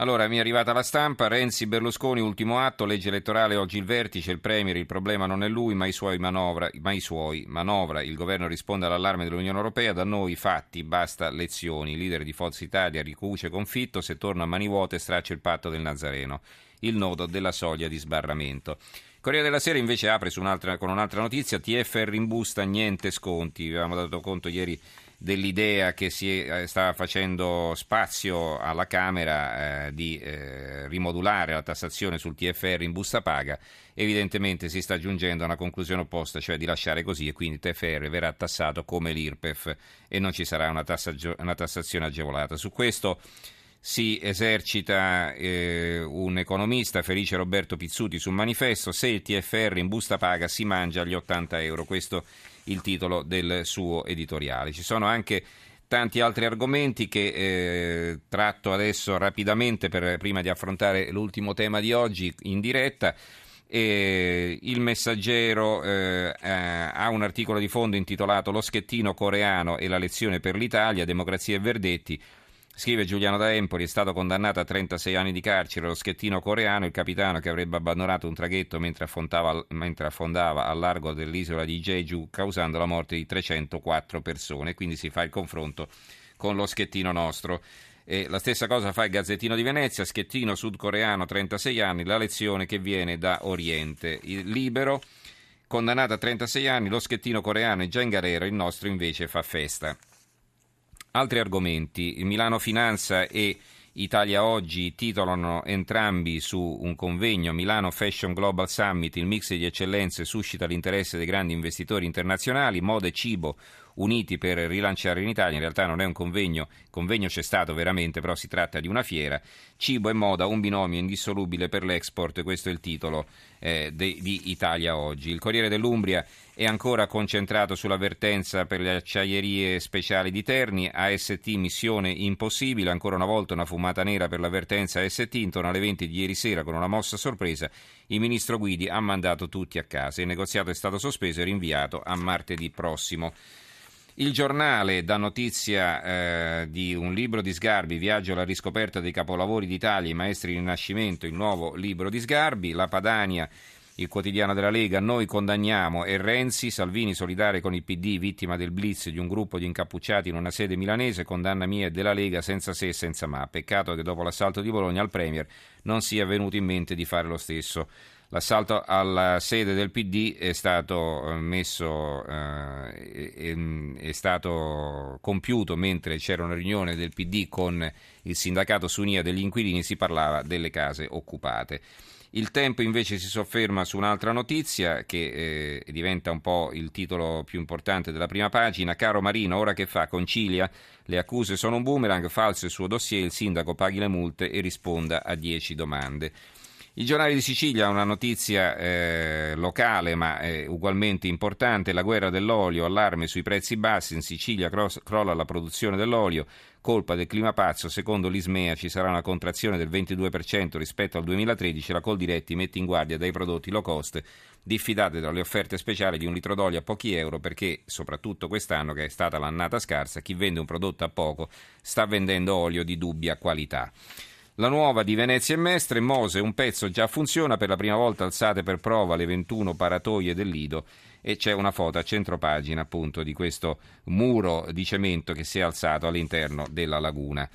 Allora, mi è arrivata la stampa, Renzi Berlusconi, ultimo atto, legge elettorale, oggi il vertice, il Premier, il problema non è lui, ma i suoi manovra, ma i suoi, manovra, il governo risponde all'allarme dell'Unione Europea, da noi fatti, basta lezioni, il leader di Forza Italia ricuce confitto, se torna a mani vuote straccia il patto del Nazareno, il nodo della soglia di sbarramento. Corriere della Sera invece apre un'altra, con un'altra notizia, TFR in busta, niente sconti, avevamo dato conto ieri dell'idea che si eh, sta facendo spazio alla Camera eh, di eh, rimodulare la tassazione sul TFR in busta paga, evidentemente si sta giungendo a una conclusione opposta, cioè di lasciare così e quindi il TFR verrà tassato come l'IRPEF e non ci sarà una, tassagio- una tassazione agevolata. Su questo si esercita eh, un economista, Felice Roberto Pizzuti, sul manifesto, se il TFR in busta paga si mangia gli 80 euro. Questo il titolo del suo editoriale. Ci sono anche tanti altri argomenti che eh, tratto adesso rapidamente per, prima di affrontare l'ultimo tema di oggi in diretta. E il messaggero eh, eh, ha un articolo di fondo intitolato Lo schettino coreano e la lezione per l'Italia, democrazia e verdetti. Scrive Giuliano da Empoli, è stato condannato a 36 anni di carcere lo schettino coreano, il capitano che avrebbe abbandonato un traghetto mentre mentre affondava al largo dell'isola di Jeju, causando la morte di 304 persone. Quindi si fa il confronto con lo schettino nostro. E la stessa cosa fa il Gazzettino di Venezia, schettino sudcoreano 36 anni, la lezione che viene da Oriente. Il libero, condannato a 36 anni, lo schettino coreano è già in galera, il nostro invece fa festa. Altri argomenti. Milano Finanza e Italia Oggi titolano entrambi su un convegno Milano Fashion Global Summit, il mix di eccellenze suscita l'interesse dei grandi investitori internazionali, moda e cibo uniti per rilanciare in Italia. In realtà non è un convegno, convegno c'è stato veramente, però si tratta di una fiera. Cibo e moda, un binomio indissolubile per l'export, questo è il titolo eh, de, di Italia oggi. Il Corriere dell'Umbria è ancora concentrato sull'avvertenza per le acciaierie speciali di Terni, AST missione impossibile, ancora una volta una fumata nera per l'avvertenza AST, intorno alle 20 di ieri sera con una mossa sorpresa il ministro Guidi ha mandato tutti a casa, il negoziato è stato sospeso e rinviato a martedì prossimo. Il giornale dà notizia eh, di un libro di Sgarbi, Viaggio alla riscoperta dei capolavori d'Italia, i maestri di Rinascimento, il nuovo libro di Sgarbi, La Padania, il quotidiano della Lega, noi condanniamo e Renzi, Salvini solidare con il PD, vittima del blitz di un gruppo di incappucciati in una sede milanese, condanna mia e della Lega senza se e senza ma. Peccato che dopo l'assalto di Bologna al Premier non sia venuto in mente di fare lo stesso. L'assalto alla sede del PD è stato, eh, messo, eh, è stato compiuto mentre c'era una riunione del PD con il sindacato Sunia degli inquilini, si parlava delle case occupate. Il tempo invece si sofferma su un'altra notizia che eh, diventa un po' il titolo più importante della prima pagina. Caro Marino, ora che fa? Concilia? Le accuse sono un boomerang, falso il suo dossier, il sindaco paghi le multe e risponda a 10 domande. Il giornale di Sicilia ha una notizia eh, locale ma eh, ugualmente importante, la guerra dell'olio, allarme sui prezzi bassi, in Sicilia cross, crolla la produzione dell'olio, colpa del clima pazzo, secondo l'Ismea ci sarà una contrazione del 22% rispetto al 2013, la Coldiretti mette in guardia dai prodotti low cost, diffidate dalle offerte speciali di un litro d'olio a pochi euro perché soprattutto quest'anno che è stata l'annata scarsa, chi vende un prodotto a poco sta vendendo olio di dubbia qualità. La nuova di Venezia e Mestre, Mose, un pezzo già funziona, per la prima volta alzate per prova le 21 paratoie del Lido e c'è una foto a centropagina appunto di questo muro di cemento che si è alzato all'interno della laguna.